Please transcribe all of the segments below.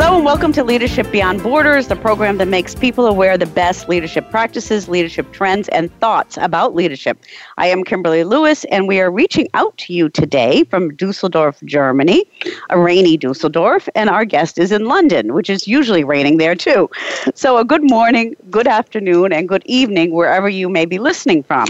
Hello and welcome to Leadership Beyond Borders, the program that makes people aware of the best leadership practices, leadership trends, and thoughts about leadership. I am Kimberly Lewis, and we are reaching out to you today from Dusseldorf, Germany, a rainy Dusseldorf, and our guest is in London, which is usually raining there too. So, a good morning, good afternoon, and good evening wherever you may be listening from.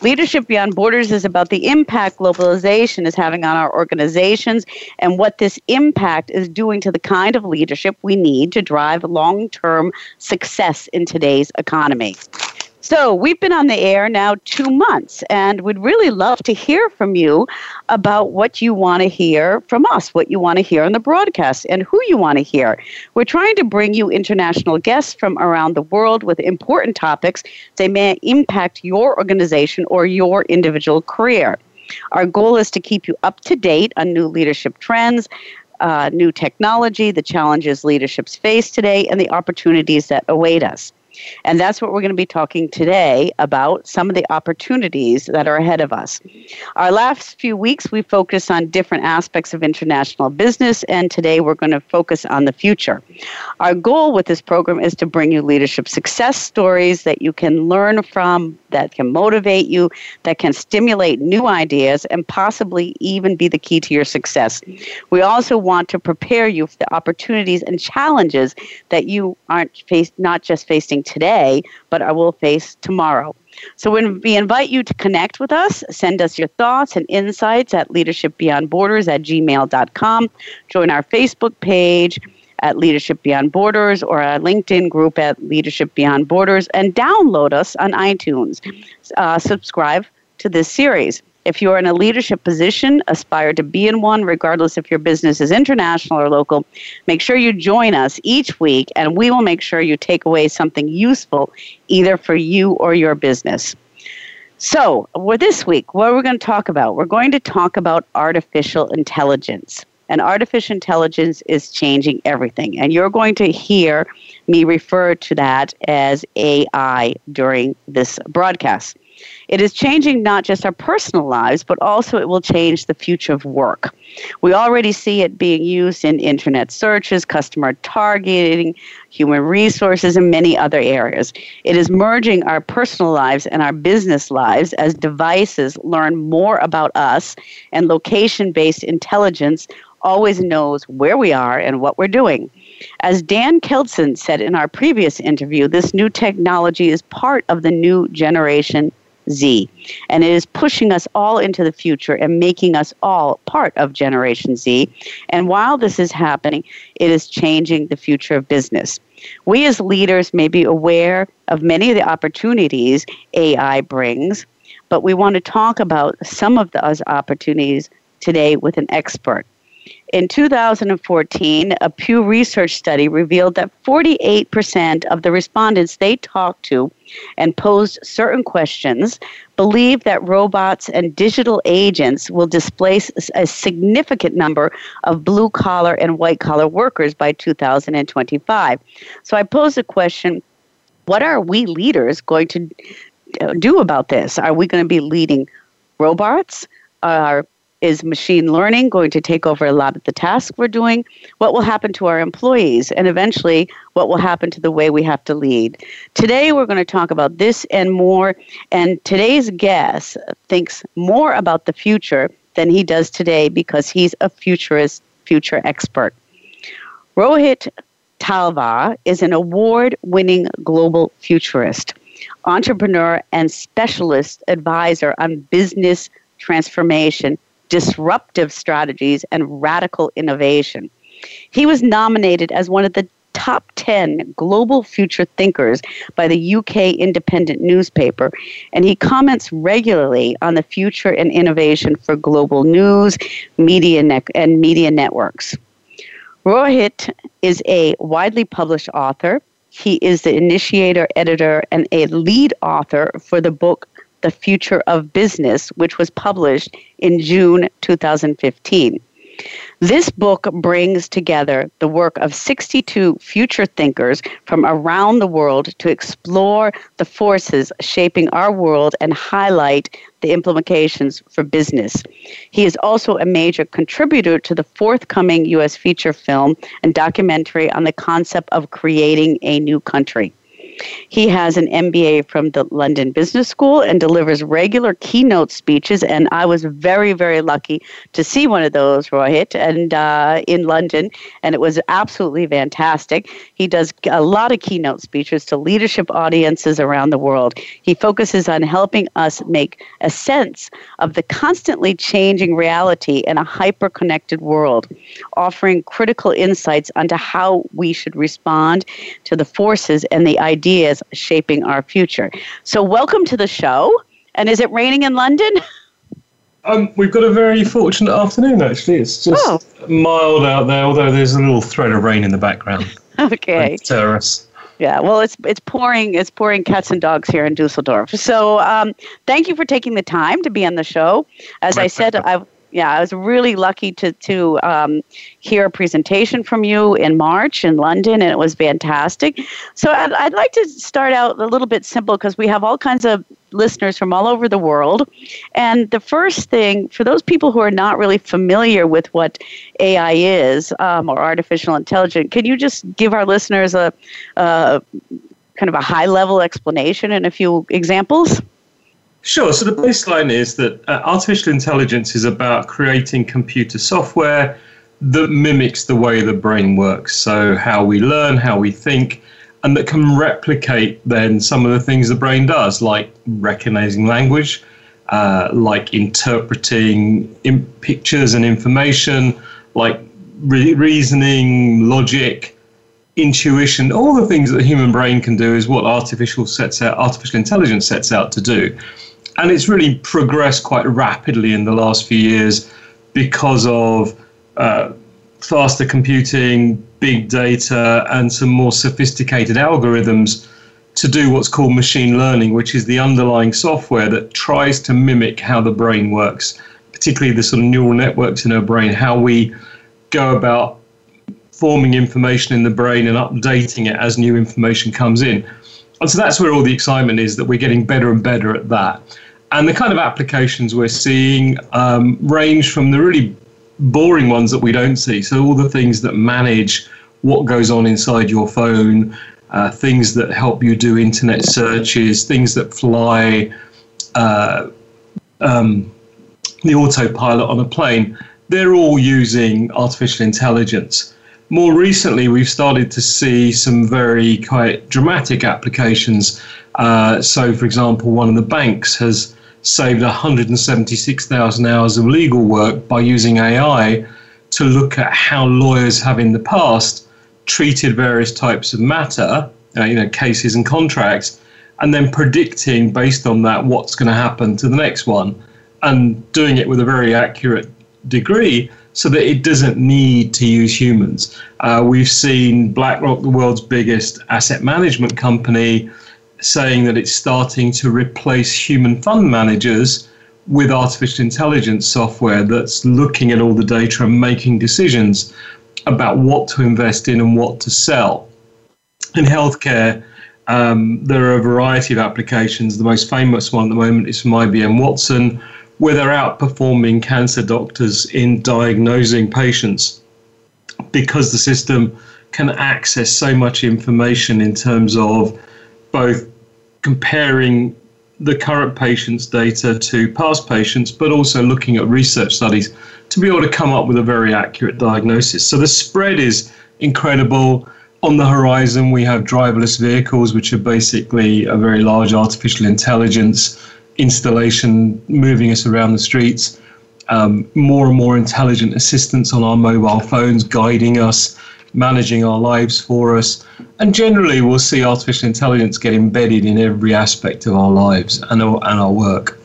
Leadership Beyond Borders is about the impact globalization is having on our organizations and what this impact is doing to the kind of leadership we need to drive long term success in today's economy. So, we've been on the air now two months, and we'd really love to hear from you about what you want to hear from us, what you want to hear on the broadcast, and who you want to hear. We're trying to bring you international guests from around the world with important topics that may impact your organization or your individual career. Our goal is to keep you up to date on new leadership trends, uh, new technology, the challenges leaderships face today, and the opportunities that await us. And that's what we're going to be talking today about some of the opportunities that are ahead of us. Our last few weeks, we focused on different aspects of international business, and today we're going to focus on the future. Our goal with this program is to bring you leadership success stories that you can learn from, that can motivate you, that can stimulate new ideas, and possibly even be the key to your success. We also want to prepare you for the opportunities and challenges that you aren't faced, not just facing today, but I will face tomorrow. So when we invite you to connect with us, send us your thoughts and insights at leadershipbeyondborders at gmail.com. Join our Facebook page at Leadership Beyond Borders or our LinkedIn group at Leadership Beyond Borders and download us on iTunes. Uh, subscribe to this series. If you are in a leadership position, aspire to be in one, regardless if your business is international or local, make sure you join us each week and we will make sure you take away something useful either for you or your business. So, for this week, what are we going to talk about? We're going to talk about artificial intelligence. And artificial intelligence is changing everything. And you're going to hear me refer to that as AI during this broadcast. It is changing not just our personal lives, but also it will change the future of work. We already see it being used in internet searches, customer targeting, human resources, and many other areas. It is merging our personal lives and our business lives as devices learn more about us, and location based intelligence always knows where we are and what we're doing. As Dan Keldsen said in our previous interview, this new technology is part of the new generation Z. And it is pushing us all into the future and making us all part of Generation Z. And while this is happening, it is changing the future of business. We as leaders may be aware of many of the opportunities AI brings, but we want to talk about some of those opportunities today with an expert. In 2014, a Pew Research study revealed that 48% of the respondents they talked to and posed certain questions believe that robots and digital agents will displace a significant number of blue collar and white collar workers by 2025. So I posed the question what are we leaders going to uh, do about this? Are we going to be leading robots? Are is machine learning going to take over a lot of the tasks we're doing? What will happen to our employees? And eventually, what will happen to the way we have to lead? Today, we're going to talk about this and more. And today's guest thinks more about the future than he does today because he's a futurist, future expert. Rohit Talwar is an award winning global futurist, entrepreneur, and specialist advisor on business transformation, disruptive strategies, and radical innovation. He was nominated as one of the top 10 global future thinkers by the UK independent newspaper, and he comments regularly on the future and innovation for global news, media, ne- and media networks. Rohit is a widely published author. He is the initiator, editor, and a lead author for the book The Future of Business, which was published in June 2015. This book brings together the work of 62 future thinkers from around the world to explore the forces shaping our world and highlight the implications for business. He is also a major contributor to the forthcoming U.S. feature film and documentary on the concept of creating a new country. He has an MBA from the London Business School and delivers regular keynote speeches. And I was very, very lucky to see one of those, Rohit, and uh, in London, and it was absolutely fantastic. He does a lot of keynote speeches to leadership audiences around the world. He focuses on helping us make a sense of the constantly changing reality in a hyper connected world, offering critical insights onto how we should respond to the forces and the ideas ideas shaping our future. So, welcome to the show. And is it raining in London? Um, we've got a very fortunate afternoon, actually. It's just oh. mild out there, although there's a little thread of rain in the background. okay. Terrace. Yeah, well, it's it's pouring it's pouring cats and dogs here in Dusseldorf. So, um, thank you for taking the time to be on the show. As I said, I yeah, I was really lucky to to um, hear a presentation from you in March in London, and it was fantastic. So I'd, I'd like to start out a little bit simple because we have all kinds of listeners from all over the world. And the first thing, for those people who are not really familiar with what AI is um, or artificial intelligence, can you just give our listeners a, a kind of a high level explanation and a few examples? Sure. So the baseline is that uh, artificial intelligence is about creating computer software that mimics the way the brain works. So how we learn, how we think, and that can replicate then some of the things the brain does, like recognizing language, uh, like interpreting in pictures and information, like re- reasoning, logic, intuition, all the things that the human brain can do is what artificial sets out, artificial intelligence sets out to do and it's really progressed quite rapidly in the last few years because of uh, faster computing, big data, and some more sophisticated algorithms to do what's called machine learning, which is the underlying software that tries to mimic how the brain works, particularly the sort of neural networks in our brain, how we go about forming information in the brain and updating it as new information comes in. And so that's where all the excitement is that we're getting better and better at that. And the kind of applications we're seeing um, range from the really boring ones that we don't see. So, all the things that manage what goes on inside your phone, uh, things that help you do internet searches, things that fly uh, um, the autopilot on a plane, they're all using artificial intelligence. More recently, we've started to see some very quite dramatic applications. Uh, so, for example, one of the banks has saved 176,000 hours of legal work by using AI to look at how lawyers have in the past treated various types of matter, uh, you know, cases and contracts, and then predicting based on that what's going to happen to the next one, and doing it with a very accurate degree so that it doesn't need to use humans. Uh, we've seen BlackRock, the world's biggest asset management company, saying that it's starting to replace human fund managers with artificial intelligence software that's looking at all the data and making decisions about what to invest in and what to sell. In healthcare, um, there are a variety of applications. The most famous one at the moment is from IBM Watson, where they're outperforming cancer doctors in diagnosing patients because the system can access so much information in terms of both comparing the current patient's data to past patients, but also looking at research studies to be able to come up with a very accurate diagnosis. So the spread is incredible. On the horizon, we have driverless vehicles, which are basically a very large artificial intelligence installation moving us around the streets. Um, more and more intelligent assistants on our mobile phones guiding us, managing our lives for us. And generally, we'll see artificial intelligence get embedded in every aspect of our lives and our, and our work.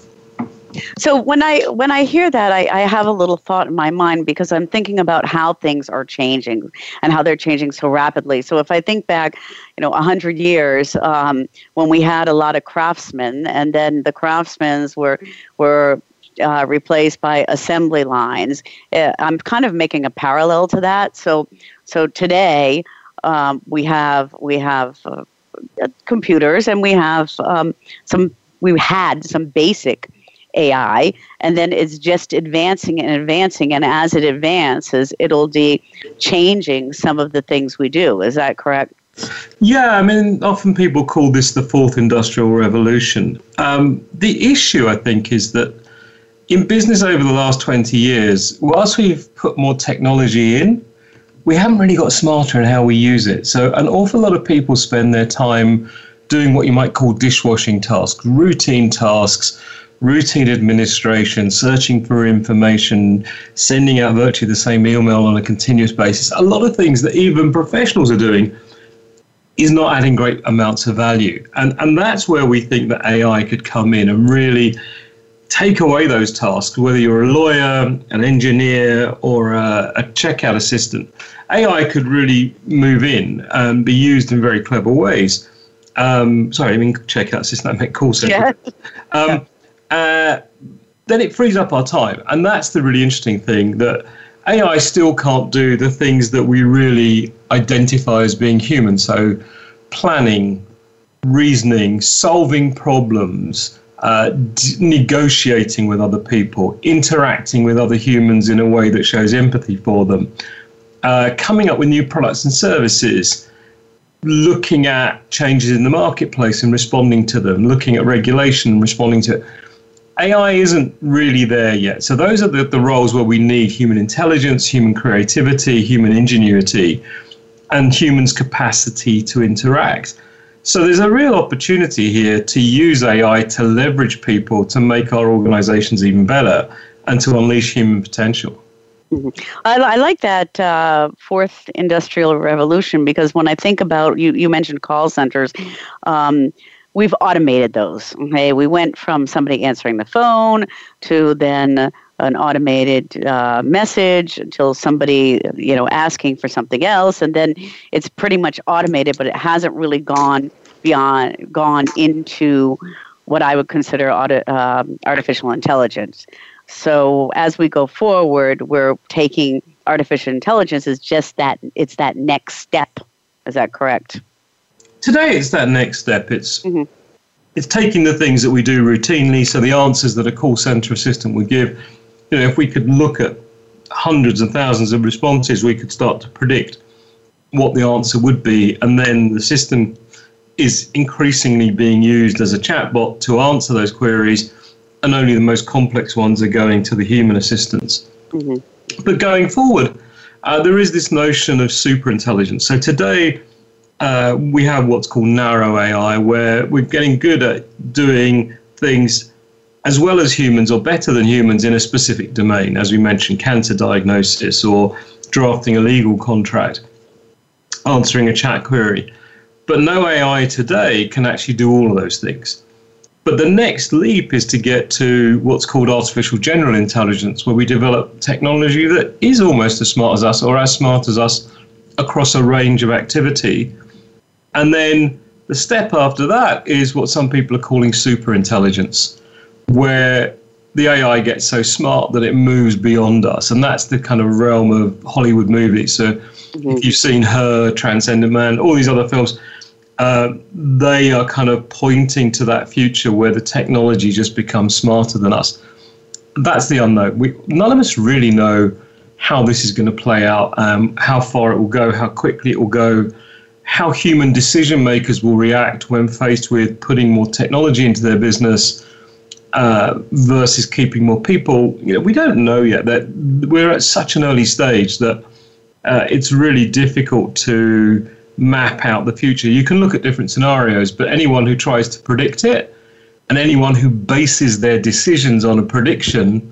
So when I when I hear that, I, I have a little thought in my mind because I'm thinking about how things are changing and how they're changing so rapidly. So if I think back, you know, hundred years um, when we had a lot of craftsmen, and then the craftsmen were were uh, replaced by assembly lines. Uh, I'm kind of making a parallel to that. So so today um, we have we have uh, computers and we have um, some we had some basic AI, and then it's just advancing and advancing. And as it advances, it'll be changing some of the things we do. Is that correct? Yeah, I mean, often people call this the fourth industrial revolution. Um, the issue, I think, is that in business over the last 20 years, whilst we've put more technology in, we haven't really got smarter in how we use it. So, an awful lot of people spend their time doing what you might call dishwashing tasks, routine tasks, routine administration, searching for information, sending out virtually the same email on a continuous basis, a lot of things that even professionals are doing is not adding great amounts of value. And, and that's where we think that AI could come in and really take away those tasks, whether you're a lawyer, an engineer, or a, a checkout assistant. AI could really move in and be used in very clever ways. Um, sorry, I mean checkout assistant, I meant call center. Yeah. Um, uh, then it frees up our time. And that's the really interesting thing that AI still can't do the things that we really identify as being human. So, planning, reasoning, solving problems, uh, d- negotiating with other people, interacting with other humans in a way that shows empathy for them, uh, coming up with new products and services, looking at changes in the marketplace and responding to them, looking at regulation and responding to it. AI isn't really there yet. So those are the, the roles where we need human intelligence, human creativity, human ingenuity, and humans' capacity to interact. So there's a real opportunity here to use AI to leverage people to make our organizations even better and to unleash human potential. Mm-hmm. I, I, like that uh, fourth industrial revolution because when I think about you, you mentioned call centers. Um, we've automated those. Okay, we went from somebody answering the phone to then an automated uh, message until somebody you know asking for something else, and then it's pretty much automated, but it hasn't really gone beyond gone into what I would consider auto, uh, artificial intelligence. So as we go forward, we're taking artificial intelligence as just that it's that next step. Is that correct? today it's that next step. It's mm-hmm. it's taking the things that we do routinely. So the answers that a call center assistant would give, you know, if we could look at hundreds and thousands of responses, we could start to predict what the answer would be, and then the system is increasingly being used as a chatbot to answer those queries, and only the most complex ones are going to the human assistants. Mm-hmm. But going forward, uh, there is this notion of superintelligence. So today, uh, we have what's called narrow AI, where we're getting good at doing things as well as humans or better than humans in a specific domain, as we mentioned, cancer diagnosis or drafting a legal contract, answering a chat query. But no AI today can actually do all of those things. But the next leap is to get to what's called artificial general intelligence, where we develop technology that is almost as smart as us or as smart as us across a range of activity and then the step after that is what some people are calling super intelligence, where the AI gets so smart that it moves beyond us. And that's the kind of realm of Hollywood movies. So mm-hmm. if you've seen Her, Transcendent Man, all these other films, uh, they are kind of pointing to that future where the technology just becomes smarter than us. That's the unknown. We, none of us really know how this is going to play out, um, how far it will go, how quickly it will go, how human decision makers will react when faced with putting more technology into their business uh, versus keeping more people. You know, we don't know yet. That we're at such an early stage that uh, it's really difficult to map out the future. You can look at different scenarios, but anyone who tries to predict it and anyone who bases their decisions on a prediction,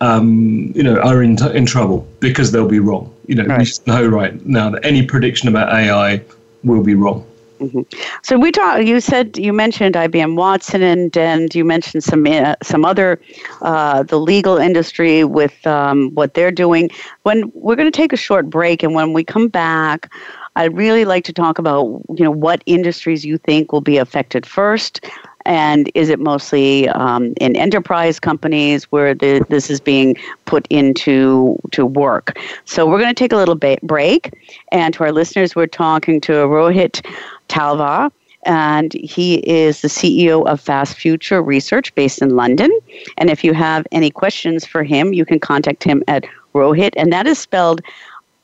um, you know, are in, in trouble because they'll be wrong. You know, right. we just know right now that any prediction about AI will be wrong. Mm-hmm. So we talked. You said you mentioned IBM Watson, and and you mentioned some uh, some other uh, the legal industry with um, what they're doing. When we're going to take a short break, and when we come back, I'd really like to talk about you know what industries you think will be affected first, and is it mostly um, in enterprise companies where the, this is being put into to work? So we're going to take a little ba- break, and to our listeners, we're talking to Rohit Talwar and he is the CEO of Fast Future Research based in London. And if you have any questions for him, you can contact him at Rohit, and that is spelled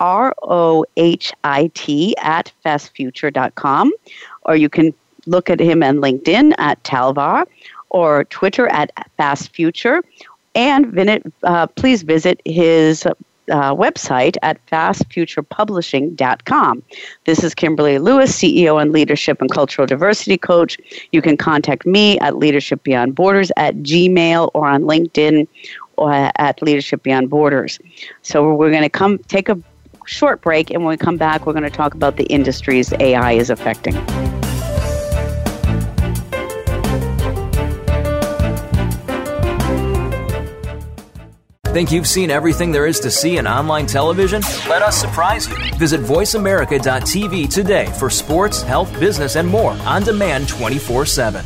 R O H I T at fastfuture.com. Or you can look at him on LinkedIn at Talwar or Twitter at Fast Future. And visit, uh, please visit his uh, website at fastfuturepublishing.com. This is Kimberly Lewis, CEO and Leadership and Cultural Diversity Coach. You can contact me at Leadership Beyond Borders at Gmail or on LinkedIn or at Leadership Beyond Borders. So we're going to come take a short break, and when we come back, we're going to talk about the industries AI is affecting. Think you've seen everything there is to see in online television? Let us surprise you. Visit VoiceAmerica.tv today for sports, health, business, and more on demand 24 7.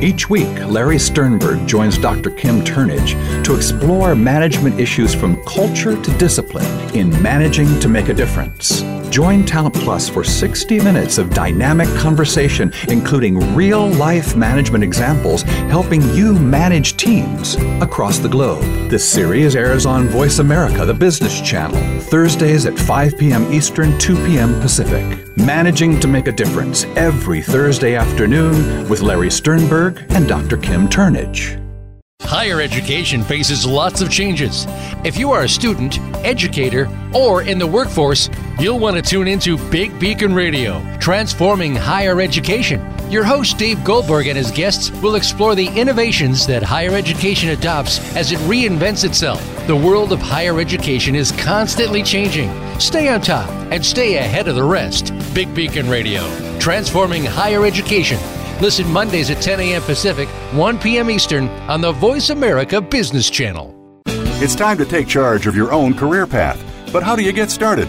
Each week, Larry Sternberg joins Dr. Kim Turnage to explore management issues from culture to discipline in Managing to Make a Difference. Join Talent Plus for 60 minutes of dynamic conversation, including real life management examples helping you manage teams across the globe. This series airs on Voice America, the business channel, Thursdays at 5 p.m. Eastern, 2 p.m. Pacific. Managing to Make a Difference every Thursday afternoon with Larry Sternberg and Dr. Kim Turnage. Higher education faces lots of changes. If you are a student, educator, or in the workforce, you'll want to tune into Big Beacon Radio, transforming higher education. Your host, Dave Goldberg, and his guests will explore the innovations that higher education adopts as it reinvents itself. The world of higher education is constantly changing. Stay on top and stay ahead of the rest. Big Beacon Radio, transforming higher education Listen Mondays at 10 a.m. Pacific, 1 p.m. Eastern on the Voice America Business Channel. It's time to take charge of your own career path. But how do you get started?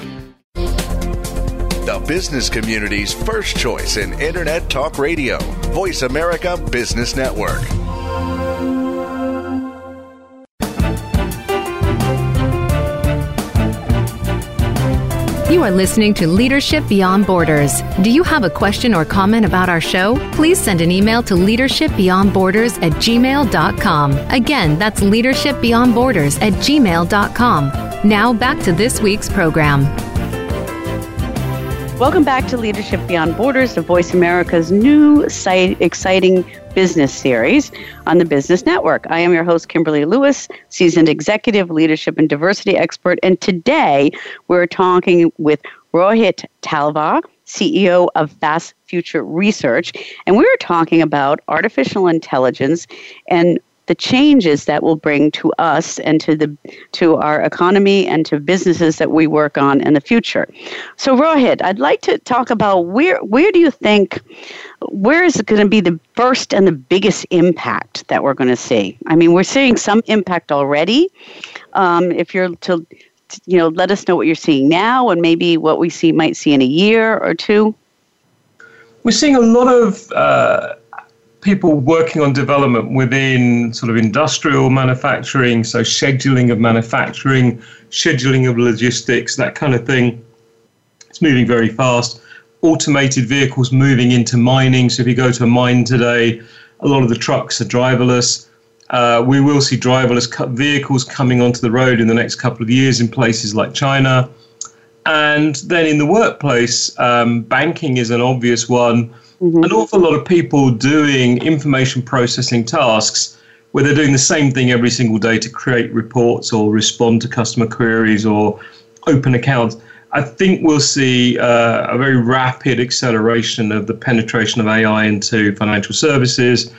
Business community's first choice in Internet Talk Radio, Voice America Business Network. You are listening to Leadership Beyond Borders. Do you have a question or comment about our show? Please send an email to leadershipbeyondborders at gmail.com. Again, that's leadershipbeyondborders at gmail.com. Now back to this week's program. Welcome back to Leadership Beyond Borders, the Voice America's new site, exciting business series on the Business Network. I am your host, Kimberly Lewis, seasoned executive, leadership, and diversity expert. And today we're talking with Rohit Talwar, CEO of Fast Future Research. And we were talking about artificial intelligence and the changes that will bring to us and to the to our economy and to businesses that we work on in the future. So Rohit, I'd like to talk about where where do you think where is it going to be the first and the biggest impact that we're going to see? I mean, we're seeing some impact already. Um, if you're to you know let us know what you're seeing now and maybe what we see might see in a year or two. We're seeing a lot of uh, people working on development within sort of industrial manufacturing, so scheduling of manufacturing, scheduling of logistics, that kind of thing. It's moving very fast. automated vehicles moving into mining. So if you go to a mine today, a lot of the trucks are driverless. Uh, we will see driverless vehicles coming onto the road in the next couple of years in places like China. And then in the workplace, um, banking is an obvious one. Mm-hmm. An awful lot of people doing information processing tasks where they're doing the same thing every single day to create reports or respond to customer queries or open accounts. I think we'll see uh, a very rapid acceleration of the penetration of AI into financial services.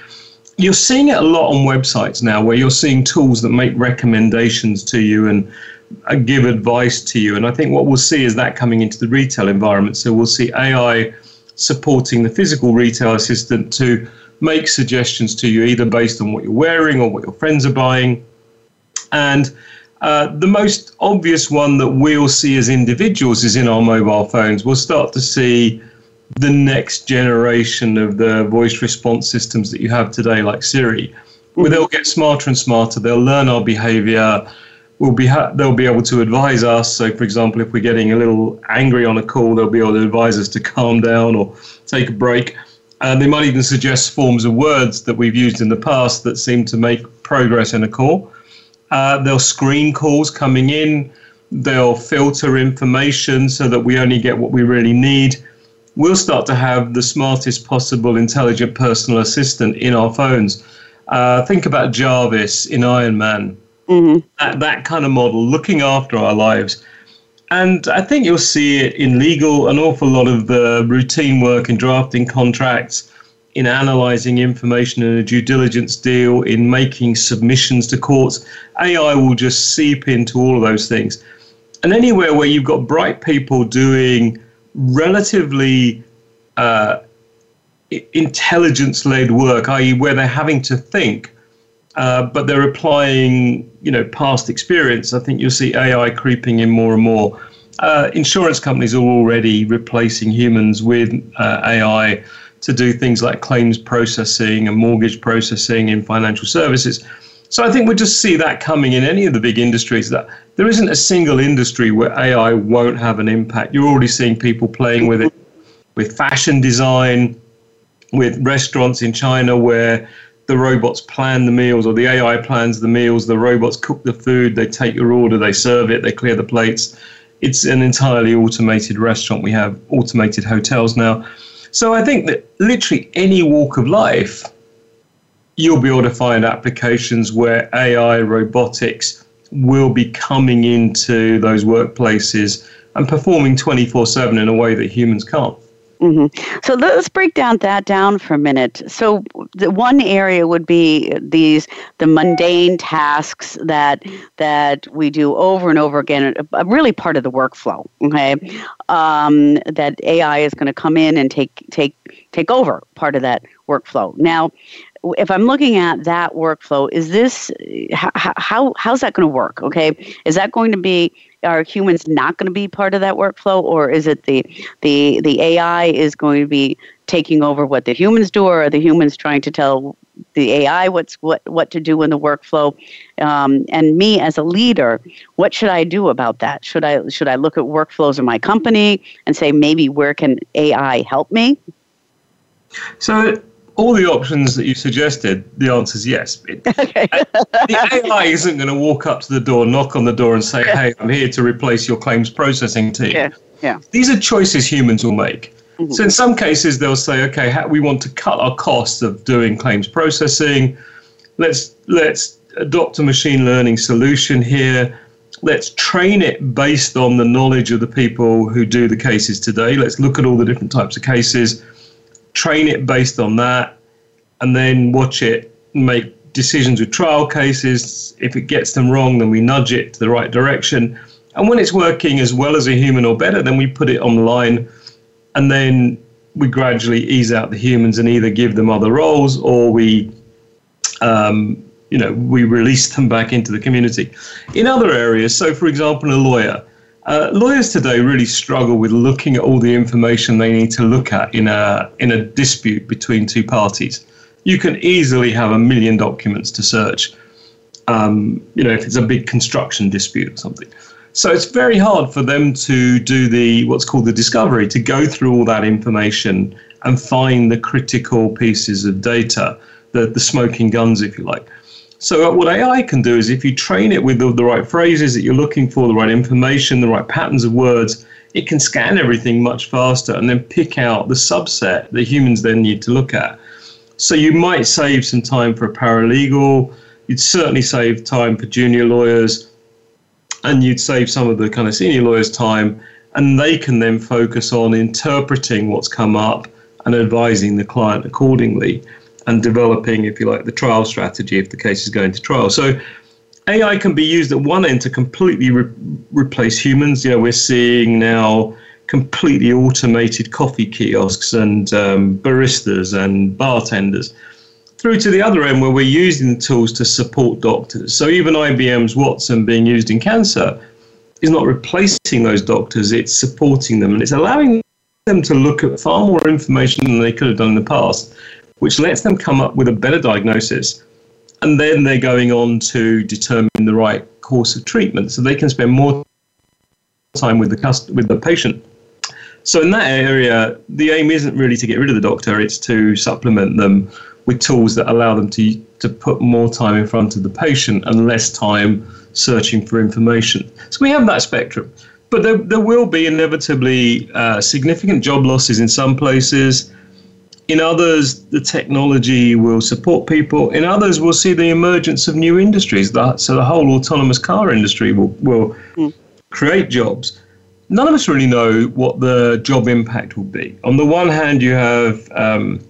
You're seeing it a lot on websites now where you're seeing tools that make recommendations to you and uh, give advice to you. And I think what we'll see is that coming into the retail environment. So we'll see AI supporting the physical retail assistant to make suggestions to you, either based on what you're wearing or what your friends are buying. And uh, the most obvious one that we'll see as individuals is in our mobile phones. We'll start to see the next generation of the voice response systems that you have today, like Siri, where they'll get smarter and smarter. They'll learn our behavior. We'll be ha- they'll be able to advise us. So, for example, if we're getting a little angry on a call, they'll be able to advise us to calm down or take a break. And they might even suggest forms of words that we've used in the past that seem to make progress in a call. Uh, they'll screen calls coming in. They'll filter information so that we only get what we really need. We'll start to have the smartest possible intelligent personal assistant in our phones. Uh, think about Jarvis in Iron Man. Mm-hmm. That, that kind of model, looking after our lives. And I think you'll see it in legal, an awful lot of the routine work in drafting contracts, in analyzing information in a due diligence deal, in making submissions to courts. AI will just seep into all of those things. And anywhere where you've got bright people doing relatively uh, intelligence led work, i.e., where they're having to think, uh, but they're applying, you know, past experience. I think you'll see AI creeping in more and more. Uh, insurance companies are already replacing humans with uh, AI to do things like claims processing and mortgage processing in financial services. So I think we'll just see that coming in any of the big industries. That there isn't a single industry where AI won't have an impact. You're already seeing people playing with it, with fashion design, with restaurants in China where the robots plan the meals or the AI plans the meals, the robots cook the food, they take your order, they serve it, they clear the plates. It's an entirely automated restaurant. We have automated hotels now. So I think that literally any walk of life, you'll be able to find applications where AI, robotics will be coming into those workplaces and performing 24 7 in a way that humans can't. Mm-hmm. So let's break down that down for a minute. So the one area would be these the mundane tasks that that we do over and over again, really part of the workflow. Okay, um, that AI is going to come in and take take take over part of that workflow. Now, if I'm looking at that workflow, is this how, how how's that going to work? Okay, is that going to be are humans not going to be part of that workflow, or is it the the the AI is going to be taking over what the humans do, or are the humans trying to tell the AI what's what what to do in the workflow? Um, and me as a leader, what should I do about that? Should I should I look at workflows in my company and say maybe where can AI help me? So all the options that you suggested, the answer is yes. okay. the AI isn't going to walk up to the door, knock on the door, and say, "Hey, I'm here to replace your claims processing team." Yeah. Yeah. These are choices humans will make. Mm-hmm. So in some cases, they'll say, "Okay, how, we want to cut our costs of doing claims processing. Let's let's adopt a machine learning solution here." Let's train it based on the knowledge of the people who do the cases today. Let's look at all the different types of cases train it based on that, and then watch it make decisions with trial cases. If it gets them wrong, then we nudge it to the right direction. And when it's working as well as a human or better, then we put it online and then we gradually ease out the humans and either give them other roles or we, um, you know, we release them back into the community. In other areas, so for example, a lawyer uh, lawyers today really struggle with looking at all the information they need to look at in a in a dispute between two parties. You can easily have a million documents to search. Um, you know, if it's a big construction dispute or something. So it's very hard for them to do the what's called the discovery, to go through all that information and find the critical pieces of data, the, the smoking guns, if you like. So what AI can do is if you train it with the, the right phrases that you're looking for, the right information, the right patterns of words, it can scan everything much faster and then pick out the subset that humans then need to look at. So you might save some time for a paralegal. You'd certainly save time for junior lawyers and you'd save some of the kind of senior lawyers' time, and they can then focus on interpreting what's come up and advising the client accordingly and developing, if you like, the trial strategy if the case is going to trial. So AI can be used at one end to completely re- replace humans. You know, we're seeing now completely automated coffee kiosks and um, baristas and bartenders through to the other end where we're using the tools to support doctors. So even IBM's Watson being used in cancer is not replacing those doctors, it's supporting them and it's allowing them to look at far more information than they could have done in the past, which lets them come up with a better diagnosis. And then they're going on to determine the right course of treatment so they can spend more time with the with the patient. So in that area, the aim isn't really to get rid of the doctor, it's to supplement them with tools that allow them to, to put more time in front of the patient and less time searching for information. So we have that spectrum. But there, there will be inevitably uh, significant job losses in some places. In others, the technology will support people. In others, we'll see the emergence of new industries. so the whole autonomous car industry will, will mm. create jobs. None of us really know what the job impact will be. On the one hand, you have um,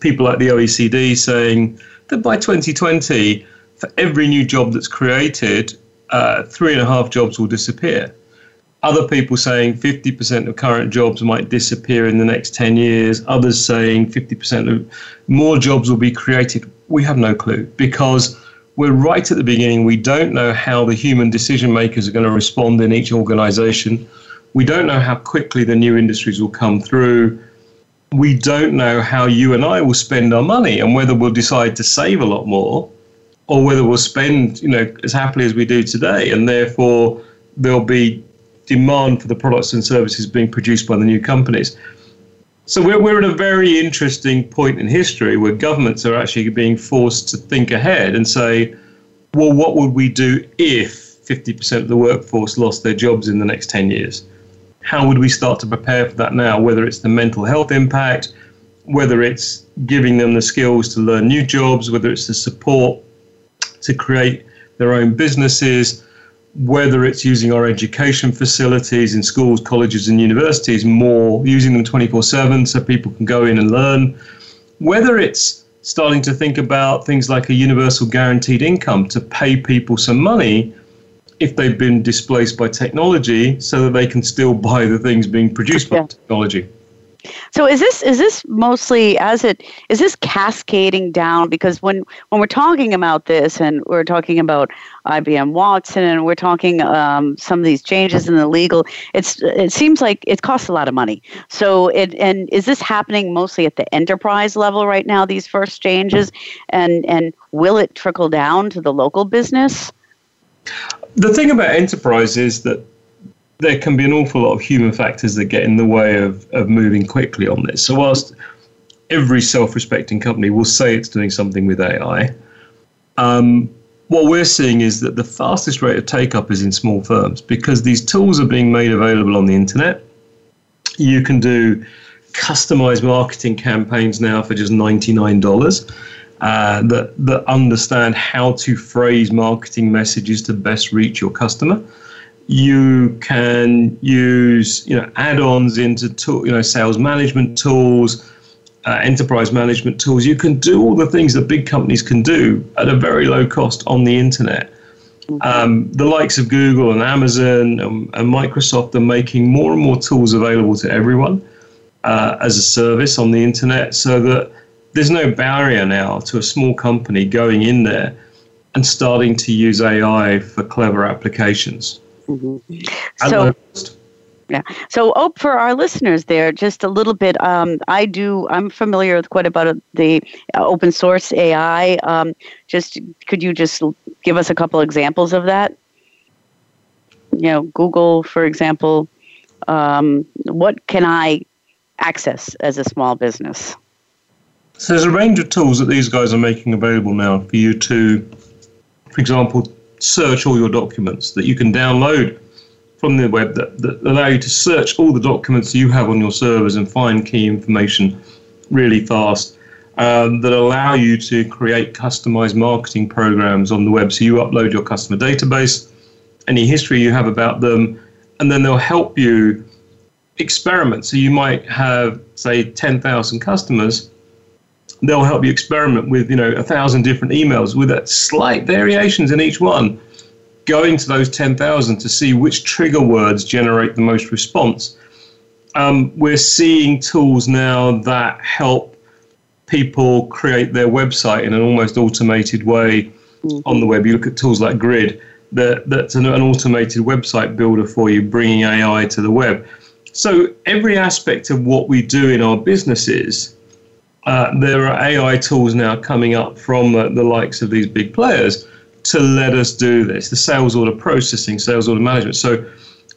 people like the OECD saying that by 2020, for every new job that's created, uh, three and a half jobs will disappear. Other people saying 50% of current jobs might disappear in the next 10 years. Others saying 50% of more jobs will be created. We have no clue because we're right at the beginning. We don't know how the human decision makers are going to respond in each organization. We don't know how quickly the new industries will come through we don't know how you and I will spend our money and whether we'll decide to save a lot more or whether we'll spend, you know, as happily as we do today. And therefore, there'll be demand for the products and services being produced by the new companies. So we're, we're at a very interesting point in history where governments are actually being forced to think ahead and say, well, what would we do if 50% of the workforce lost their jobs in the next 10 years? how would we start to prepare for that now? Whether it's the mental health impact, whether it's giving them the skills to learn new jobs, whether it's the support to create their own businesses, whether it's using our education facilities in schools, colleges, and universities more, using them 24 7 so people can go in and learn, whether it's starting to think about things like a universal guaranteed income to pay people some money if they've been displaced by technology so that they can still buy the things being produced by technology. So is this is this mostly as it is this cascading down because when when we're talking about this and we're talking about IBM Watson and we're talking um, some of these changes in the legal it's it seems like it costs a lot of money. So it and is this happening mostly at the enterprise level right now these first changes and and will it trickle down to the local business? The thing about enterprise is that there can be an awful lot of human factors that get in the way of, of moving quickly on this. So, whilst every self respecting company will say it's doing something with AI, um, what we're seeing is that the fastest rate of take up is in small firms because these tools are being made available on the internet. You can do customized marketing campaigns now for just $99 uh, that that understand how to phrase marketing messages to best reach your customer. You can use you know add-ons into tool, you know sales management tools, uh, enterprise management tools. You can do all the things that big companies can do at a very low cost on the internet. Um, the likes of Google and Amazon and, and, Microsoft are making more and more tools available to everyone uh, as a service on the internet so that there's no barrier now to a small company going in there and starting to use AI for clever applications. Mm-hmm. So, yeah. So, oh, for our listeners there, just a little bit. Um, I do. I'm familiar with quite about the uh, open source AI. Um, just could you just give us a couple examples of that? you know, Google, for example, um, what can I access as a small business? So there's a range of tools that these guys are making available now for you to, for example, search all your documents that you can download from the web that, that allow you to search all the documents you have on your servers and find key information really fast. Um, that allow you to create customized marketing programs on the web. So you upload your customer database, any history you have about them, and then they'll help you experiment. So you might have, say, 10,000 customers. They'll help you experiment with, you know, a thousand different emails with slight variations in each one, going to those 10,000 to see which trigger words generate the most response. Um, we're seeing tools now that help people create their website in an almost automated way mm-hmm. on the web. You look at tools like Grid, that, that's an, an automated website builder for you, bringing AI to the web. So every aspect of what we do in our businesses, uh, there are AI tools now coming up from uh, the likes of these big players to let us do this. The sales order processing, sales order management. So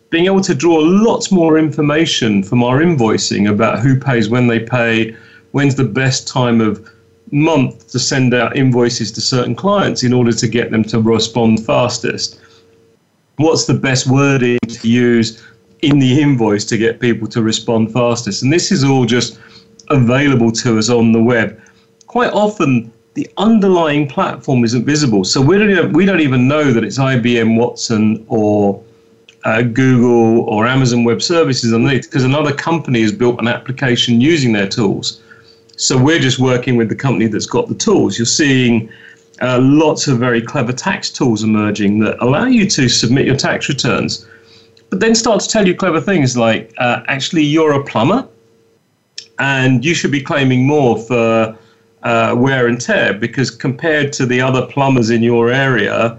being able to draw lots more information from our invoicing about who pays when they pay, when's the best time of month to send out invoices to certain clients in order to get them to respond fastest. What's the best wording to use in the invoice to get people to respond fastest? And this is all just available to us on the web. Quite often, the underlying platform isn't visible. So we don't, we don't even know that it's IBM Watson or uh, Google or Amazon Web Services underneath because another company has built an application using their tools. So we're just working with the company that's got the tools. You're seeing uh, lots of very clever tax tools emerging that allow you to submit your tax returns, but then start to tell you clever things like uh, actually you're a plumber and you should be claiming more for uh, wear and tear because compared to the other plumbers in your area,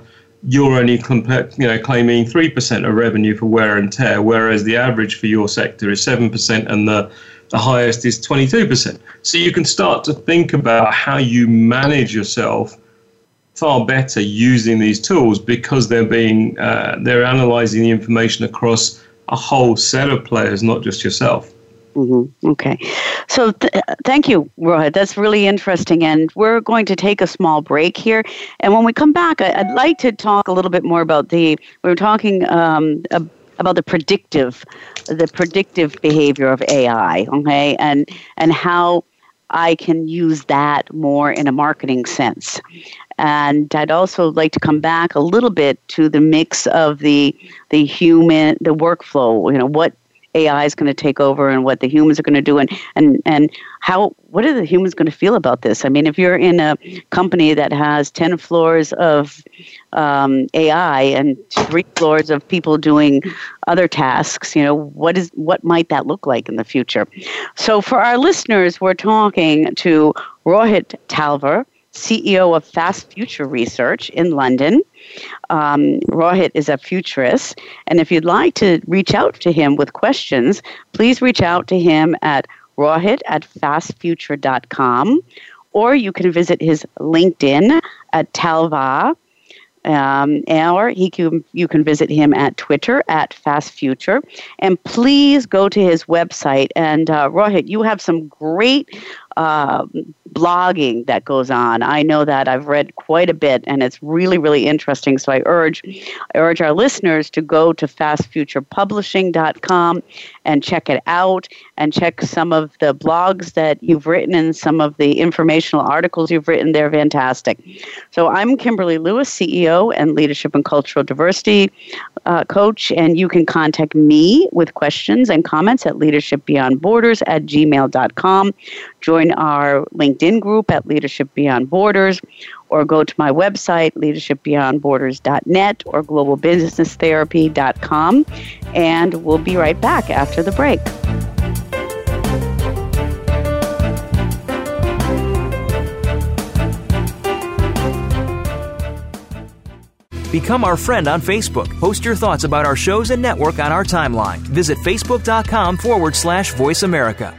you're only compa- you know claiming three percent of revenue for wear and tear, whereas the average for your sector is seven percent, and the the highest is 22%. So you can start to think about how you manage yourself far better using these tools because they're being uh, they're analyzing the information across a whole set of players, not just yourself. Mm-hmm. Okay. So th- thank you, Rohit. That's really interesting. And we're going to take a small break here. And when we come back, I- would like to talk a little bit more about the, we were talking um, about the predictive, the predictive behavior of AI, okay, and and how I can use that more in a marketing sense. And I'd also like to come back a little bit to the mix of the the human, the workflow. You know, what AI is going to take over and what the humans are going to do and, and, and how what are the humans going to feel about this? I mean, if you're in a company that has 10 floors of um, AI and three floors of people doing other tasks, you know, what is what might that look like in the future? So for our listeners, we're talking to Rohit Talwar, CEO of Fast Future Research in London. Um, Rohit is a futurist, and if you'd like to reach out to him with questions, please reach out to him at rohit at fastfuture.com, or you can visit his LinkedIn at Talwar. Um, or he can, you can visit him at Twitter at Fast Future. And please go to his website. And uh, Rohit, you have some great uh, blogging that goes on. I know that I've read quite a bit, and it's really, really interesting. So I urge, I urge our listeners to go to fastfuturepublishing.com and check it out, and check some of the blogs that you've written and some of the informational articles you've written. They're fantastic. So I'm Kimberly Lewis, CEO and Leadership and Cultural Diversity uh, Coach, and you can contact me with questions and comments at leadershipbeyondborders at gmail.com. Join our LinkedIn group at Leadership Beyond Borders or go to my website, leadershipbeyondborders.net or globalbusinesstherapy.com. And we'll be right back after the break. Become our friend on Facebook. Post your thoughts about our shows and network on our timeline. Visit facebook.com forward slash voice America.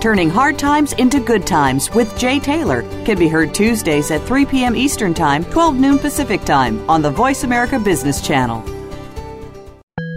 Turning Hard Times into Good Times with Jay Taylor can be heard Tuesdays at 3 p.m. Eastern Time, 12 noon Pacific Time on the Voice America Business Channel.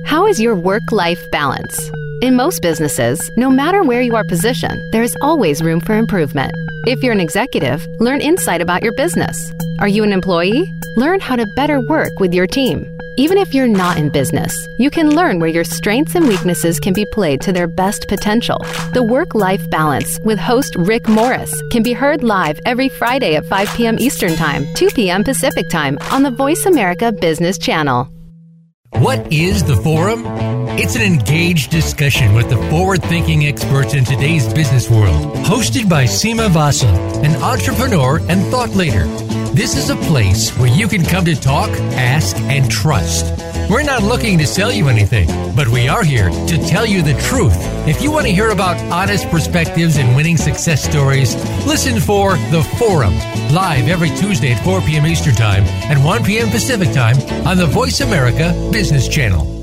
How is your work life balance? In most businesses, no matter where you are positioned, there is always room for improvement. If you're an executive, learn insight about your business. Are you an employee? Learn how to better work with your team. Even if you're not in business, you can learn where your strengths and weaknesses can be played to their best potential. The Work Life Balance with host Rick Morris can be heard live every Friday at 5 p.m. Eastern Time, 2 p.m. Pacific Time on the Voice America Business Channel. What is the Forum? It's an engaged discussion with the forward thinking experts in today's business world. Hosted by Seema Vasa, an entrepreneur and thought leader. This is a place where you can come to talk, ask, and trust. We're not looking to sell you anything, but we are here to tell you the truth. If you want to hear about honest perspectives and winning success stories, listen for The Forum, live every Tuesday at 4 p.m. Eastern Time and 1 p.m. Pacific Time on the Voice America Business Channel.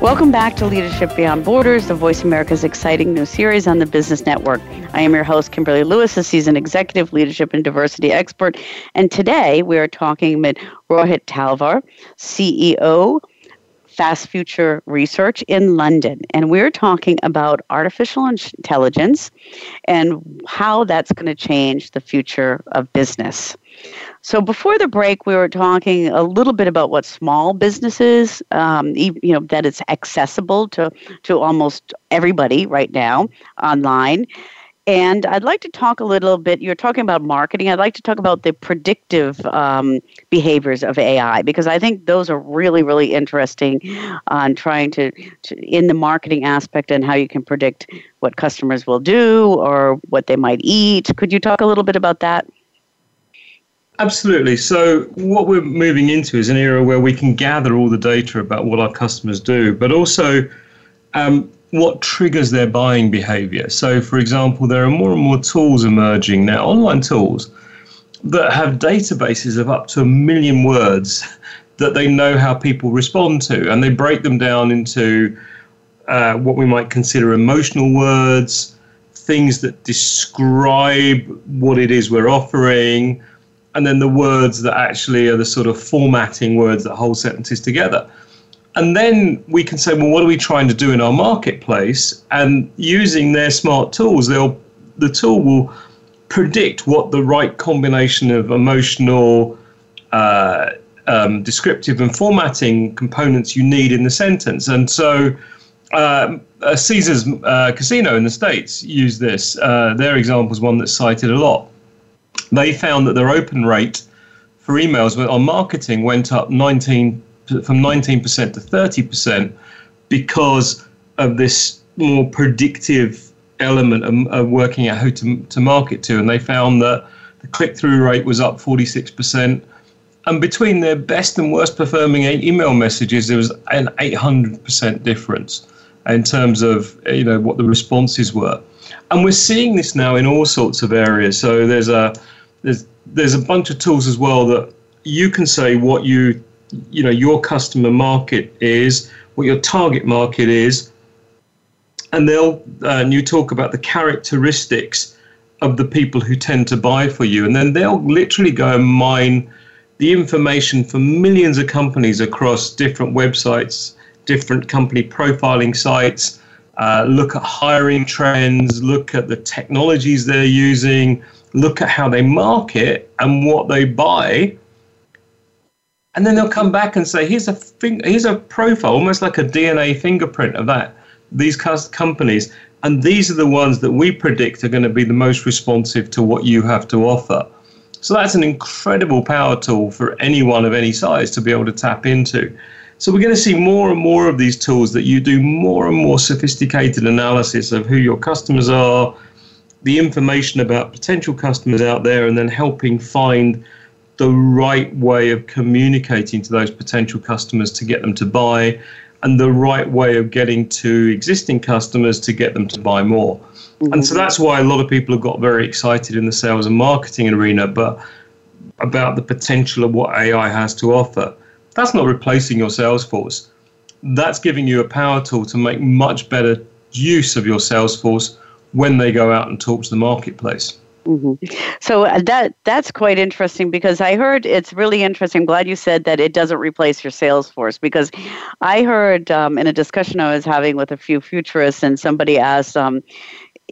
Welcome back to Leadership Beyond Borders, the Voice America's exciting new series on the Business Network. I am your host, Kimberly Lewis, a seasoned executive leadership and diversity expert. And today we are talking with Rohit Talwar, CEO, Fast Future Research in London. And we're talking about artificial intelligence and how that's going to change the future of business. So before the break, we were talking a little bit about what small businesses, um, you know, that it's accessible to to almost everybody right now online. And I'd like to talk a little bit. You're talking about marketing. I'd like to talk about the predictive um, behaviors of AI because I think those are really, really interesting on trying to, to, in the marketing aspect, and how you can predict what customers will do or what they might eat. Could you talk a little bit about that? Absolutely. So, what we're moving into is an era where we can gather all the data about what our customers do, but also um, what triggers their buying behavior. So, for example, there are more and more tools emerging now, online tools, that have databases of up to a million words that they know how people respond to, and they break them down into uh, what we might consider emotional words, things that describe what it is we're offering and then the words that actually are the sort of formatting words that hold sentences together. And then we can say, well, what are we trying to do in our marketplace? And using their smart tools, they'll the tool will predict what the right combination of emotional, uh, um, descriptive, and formatting components you need in the sentence. And so, uh, Caesar's uh, Casino in the States use this. Uh, their example is one that's cited a lot they found that their open rate for emails on marketing went up 19 from 19% to 30% because of this more predictive element of, of working out who to, to market to. And they found that the click through rate was up 46%. And between their best and worst performing email messages, there was an 800% difference in terms of you know what the responses were. And we're seeing this now in all sorts of areas. So there's a there's there's a bunch of tools as well that you can say what you you know your customer market is, what your target market is, and they'll uh, and you talk about the characteristics of the people who tend to buy for you, and then they'll literally go and mine the information for millions of companies across different websites, different company profiling sites, uh, look at hiring trends, look at the technologies they're using, look at how they market and what they buy. And then they'll come back and say, here's a, fing- here's a profile, almost like a DNA fingerprint of that, these companies. And these are the ones that we predict are going to be the most responsive to what you have to offer. So that's an incredible power tool for anyone of any size to be able to tap into. So we're going to see more and more of these tools that you do more and more sophisticated analysis of who your customers are, the information about potential customers out there, and then helping find the right way of communicating to those potential customers to get them to buy, and the right way of getting to existing customers to get them to buy more. Mm-hmm. And so that's why a lot of people have got very excited in the sales and marketing arena, but about the potential of what AI has to offer. That's not replacing your sales force. That's giving you a power tool to make much better use of your sales force when they go out and talk to the marketplace. Mm-hmm. So uh, that that's quite interesting because I heard it's really interesting. I'm glad you said that it doesn't replace your sales force because I heard um, in a discussion I was having with a few futurists and somebody asked, um,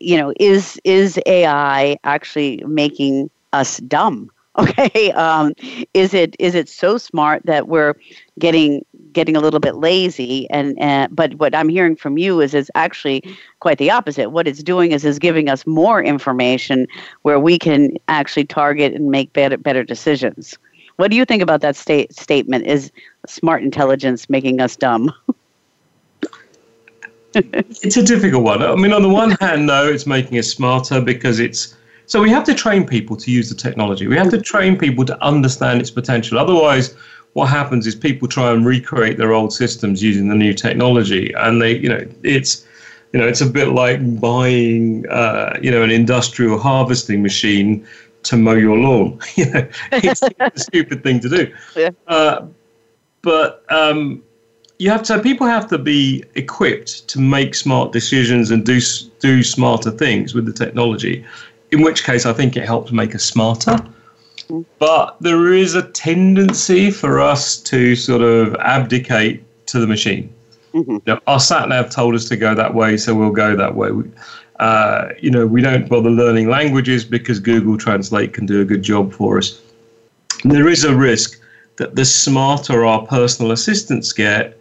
you know, is is AI actually making us dumb? Okay, um, is it is it so smart that we're getting getting a little bit lazy? And uh, but what I'm hearing from you is it's actually quite the opposite. What it's doing is is giving us more information where we can actually target and make better better decisions. What do you think about that state statement? Is smart intelligence making us dumb? it's a difficult one. I mean, on the one hand, no, it's making us smarter because it's so we have to train people to use the technology. We have to train people to understand its potential. Otherwise, what happens is people try and recreate their old systems using the new technology, and they, you know, it's you know, it's a bit like buying, uh, you know, an industrial harvesting machine to mow your lawn. you know, it's a stupid thing to do. Yeah. Uh, but um, you have to. People have to be equipped to make smart decisions and do do smarter things with the technology in which case I think it helps make us smarter. But there is a tendency for us to sort of abdicate to the machine. Mm-hmm. Our sat nav told us to go that way, so we'll go that way. We, uh, you know, we don't bother learning languages because Google Translate can do a good job for us. And there is a risk that the smarter our personal assistants get,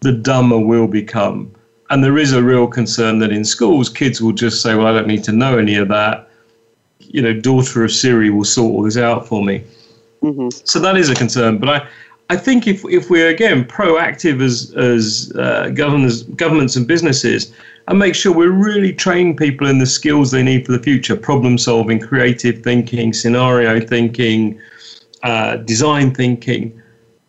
the dumber we'll become. And there is a real concern that in schools, kids will just say, Well, I don't need to know any of that you know, daughter of Siri will sort all this out for me. Mm-hmm. So that is a concern. But I, I think if, if we're again proactive as as uh, governors, governments and businesses, and make sure we're really training people in the skills they need for the future: problem solving, creative thinking, scenario thinking, uh, design thinking.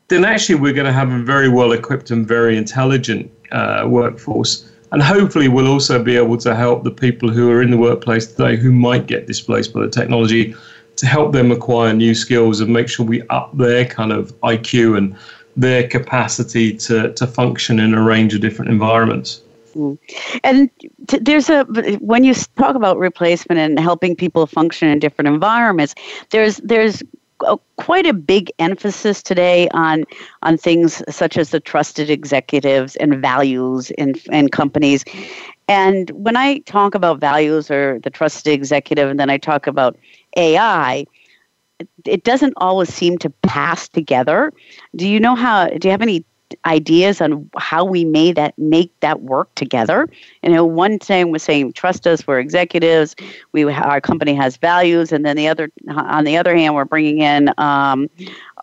Then actually, we're going to have a very well equipped and very intelligent uh, workforce and hopefully we'll also be able to help the people who are in the workplace today who might get displaced by the technology to help them acquire new skills and make sure we up their kind of IQ and their capacity to, to function in a range of different environments. Mm. And there's a when you talk about replacement and helping people function in different environments, there's there's a, quite a big emphasis today on on things such as the trusted executives and values in in companies. And when I talk about values or the trusted executive, and then I talk about AI, it doesn't always seem to pass together. Do you know how? Do you have any ideas on how we may that make that work together. You know, one thing was saying trust us, we're executives, we our company has values, and then the other on the other hand, we're bringing in um,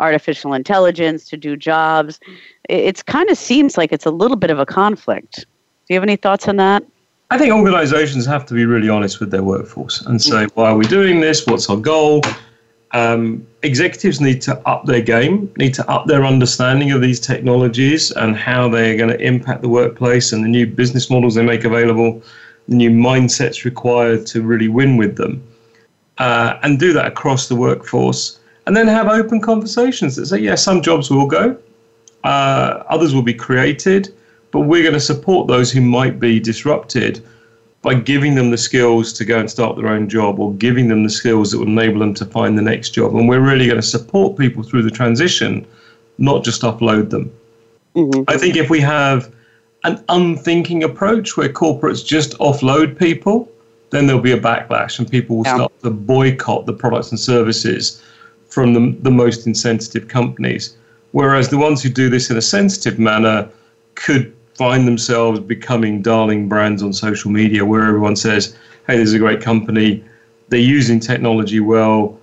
artificial intelligence to do jobs. It kind of seems like it's a little bit of a conflict. Do you have any thoughts on that? I think organizations have to be really honest with their workforce and say, why are we doing this? What's our goal? Um, executives need to up their game, need to up their understanding of these technologies and how they're going to impact the workplace and the new business models they make available, the new mindsets required to really win with them, uh, and do that across the workforce. And then have open conversations that say, yeah, some jobs will go, uh, others will be created, but we're going to support those who might be disrupted by giving them the skills to go and start their own job or giving them the skills that will enable them to find the next job. And we're really going to support people through the transition, not just upload them. Mm-hmm. I think if we have an unthinking approach where corporates just offload people, then there'll be a backlash and people will yeah. start to boycott the products and services from the, the most insensitive companies. Whereas the ones who do this in a sensitive manner could find themselves becoming darling brands on social media where everyone says, hey, this is a great company, they're using technology well,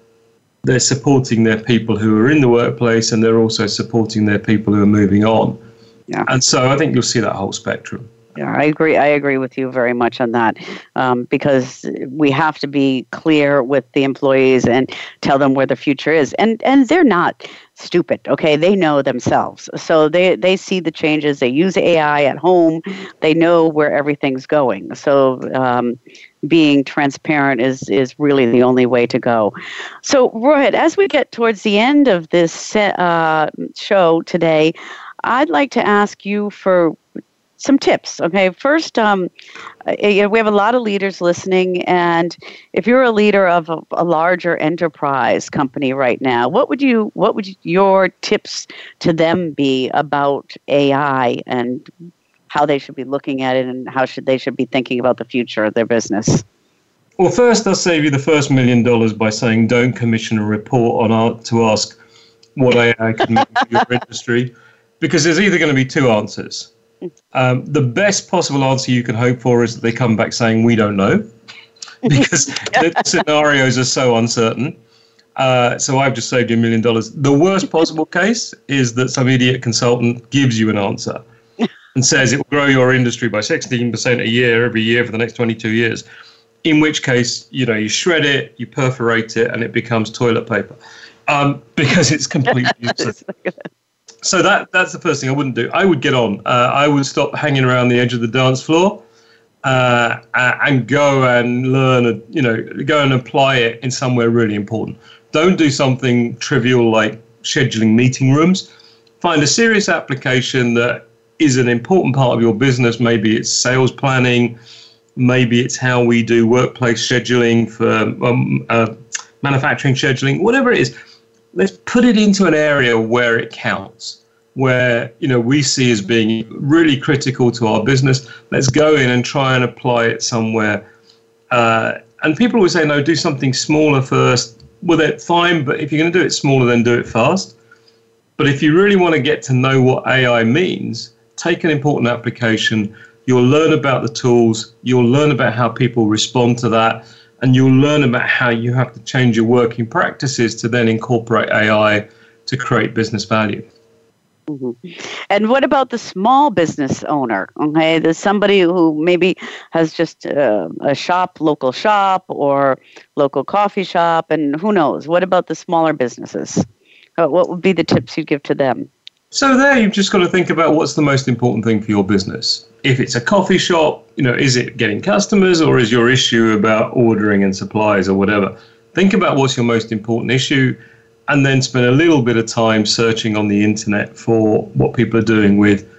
they're supporting their people who are in the workplace, and they're also supporting their people who are moving on. Yeah. And so I think you'll see that whole spectrum. I agree. I agree with you very much on that um, because we have to be clear with the employees and tell them where the future is. And and they're not stupid. Okay, they know themselves, so they they see the changes. They use AI at home. They know where everything's going. So. Um, being transparent is is really the only way to go. So, Rohit, as we get towards the end of this uh, show today, I'd like to ask you for some tips. Okay, first, um, we have a lot of leaders listening, and if you're a leader of a, a, larger enterprise company right now, what would you what would your tips to them be about AI and how they should be looking at it and how should they should be thinking about the future of their business? Well, first, I'll save you the first million dollars by saying don't commission a report on our, to ask what AI can mean for your industry, because there's either going to be two answers. Um, the best possible answer you can hope for is that they come back saying we don't know, because the scenarios are so uncertain. Uh, so I've just saved you a million dollars. The worst possible case is that some idiot consultant gives you an answer and says it will grow your industry by 16% a year every year for the next 22 years. In which case, you know, you shred it, you perforate it, and it becomes toilet paper um, because it's completely useless. So that that's the first thing I wouldn't do. I would get on. Uh, I would stop hanging around the edge of the dance floor uh, and go and learn. You know, go and apply it in somewhere really important. Don't do something trivial like scheduling meeting rooms. Find a serious application that is an important part of your business. Maybe it's sales planning. Maybe it's how we do workplace scheduling for um, uh, manufacturing scheduling. Whatever it is let's put it into an area where it counts, where you know we see as being really critical to our business. Let's go in and try and apply it somewhere. Uh, and people always say, no, do something smaller first. Well, that's fine, but if you're going to do it smaller, then do it fast. But if you really want to get to know what AI means, take an important application. You'll learn about the tools. You'll learn about how people respond to that and you'll learn about how you have to change your working practices to then incorporate AI to create business value. Mm-hmm. And what about the small business owner? Okay, there's somebody who maybe has just uh, a shop, local shop, or local coffee shop, and who knows? What about the smaller businesses? Uh, what would be the tips you'd give to them? So there, you've just got to think about what's the most important thing for your business. If it's a coffee shop, you know, is it getting customers or is your issue about ordering and supplies or whatever? Think about what's your most important issue, and then spend a little bit of time searching on the internet for what people are doing with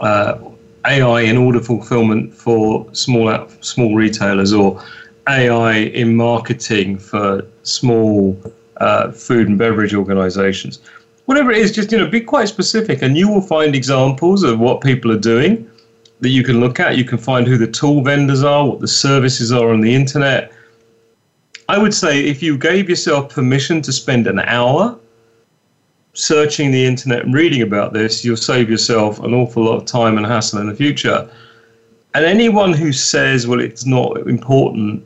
uh, AI in order fulfillment for small small retailers or AI in marketing for small uh, food and beverage organizations whatever it is, just you know, be quite specific, and you will find examples of what people are doing that you can look at. You can find who the tool vendors are, what the services are on the internet. I would say if you gave yourself permission to spend an hour searching the internet and reading about this, you'll save yourself an awful lot of time and hassle in the future. And anyone who says, well, it's not important,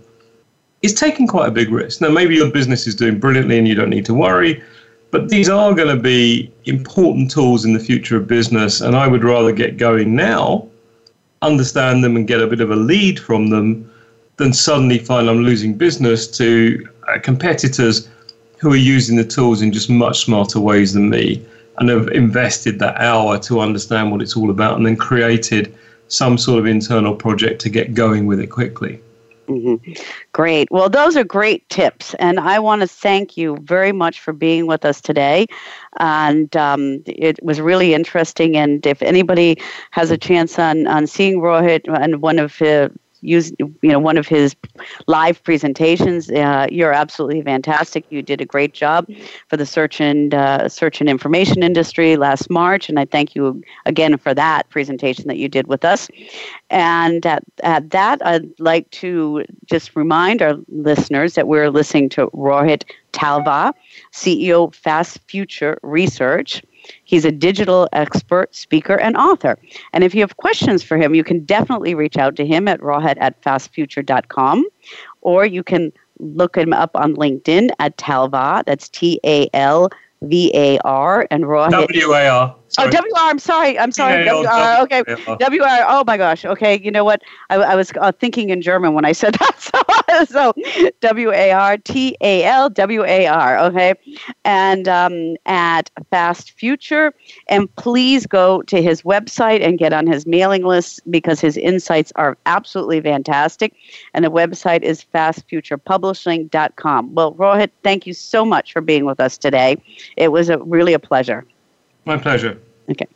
is taking quite a big risk. Now, maybe your business is doing brilliantly and you don't need to worry. But these are going to be important tools in the future of business, and I would rather get going now, understand them, and get a bit of a lead from them than suddenly find I'm losing business to uh, competitors who are using the tools in just much smarter ways than me and have invested that hour to understand what it's all about and then created some sort of internal project to get going with it quickly. Mm-hmm. Great. Well, those are great tips. And I want to thank you very much for being with us today. And um, it was really interesting. And if anybody has a chance on, on seeing Rohit and one of his used you know one of his live presentations. Uh, you're absolutely fantastic. You did a great job for the search and uh, search and information industry last March, and I thank you again for that presentation that you did with us. And at, at that, I'd like to just remind our listeners that we're listening to Rohit Talwar, CEO Fast Future Research. He's a digital expert, speaker, and author. And if you have questions for him, you can definitely reach out to him at rohit at fastfuture.com, or you can look him up on LinkedIn at Talwar. That's T A L V A R and Rohit. W A R. Oh, W R. I'm sorry. I'm sorry. W R. Okay. W R. Oh my gosh. Okay. You know what? I, I was uh, thinking in German when I said that. So, so W A R T A L W A R. Okay. And um, at Fast Future. And please go to his website and get on his mailing list because his insights are absolutely fantastic. And the website is fastfuturepublishing.com. Well, Rohit, thank you so much for being with us today. It was a, really a pleasure. My pleasure. Okay.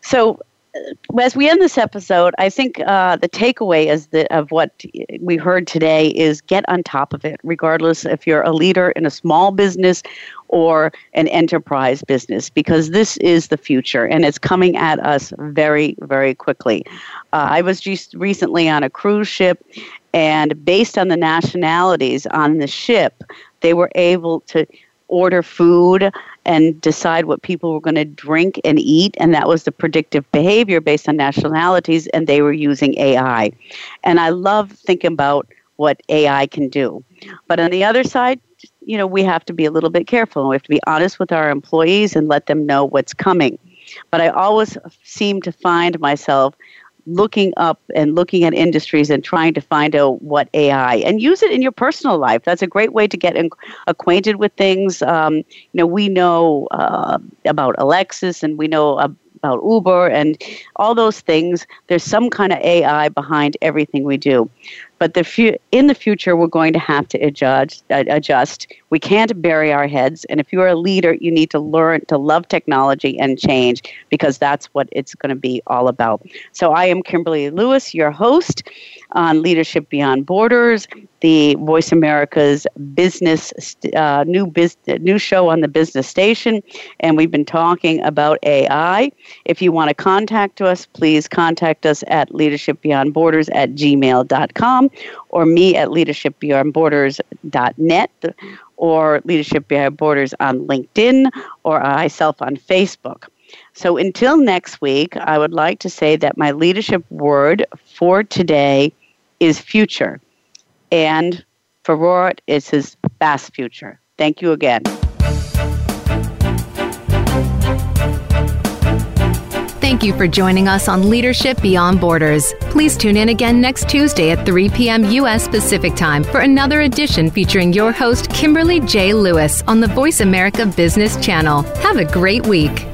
So, uh, as we end this episode, I think uh, the takeaway is that of what we heard today is get on top of it, regardless if you're a leader in a small business or an enterprise business, because this is the future and it's coming at us very, very quickly. Uh, I was just recently on a cruise ship, and based on the nationalities on the ship, they were able to order food and decide what people were going to drink and eat. And that was the predictive behavior based on nationalities, and they were using AI. And I love thinking about what AI can do. But on the other side, you know, we have to be a little bit careful. And we have to be honest with our employees and let them know what's coming. But I always seem to find myself looking up and looking at industries and trying to find out what AI and use it in your personal life. That's a great way to get in, acquainted with things. Um, you know, we know uh, about Alexis and we know about Uber and all those things. There's some kind of AI behind everything we do. But the fu- in the future, we're going to have to adjust, adjust. We can't bury our heads. And if you're a leader, you need to learn to love technology and change because that's what it's going to be all about. So I am Kimberly Lewis, your host on Leadership Beyond Borders, the Voice America's business uh, new business new show on the business station, and we've been talking about AI. If you want to contact us, please contact us at leadershipbeyondborders at gmail.com or me at leadershipbeyondborders.net or Leadership Beyond Borders on LinkedIn or myself on Facebook. So until next week, I would like to say that my leadership word for today is future. And for Rohit, it's his fast future. Thank you again. Thank you for joining us on Leadership Beyond Borders. Please tune in again next Tuesday at 3 p.m. U.S. Pacific Time for another edition featuring your host, Kimberly J. Lewis, on the Voice America Business Channel. Have a great week.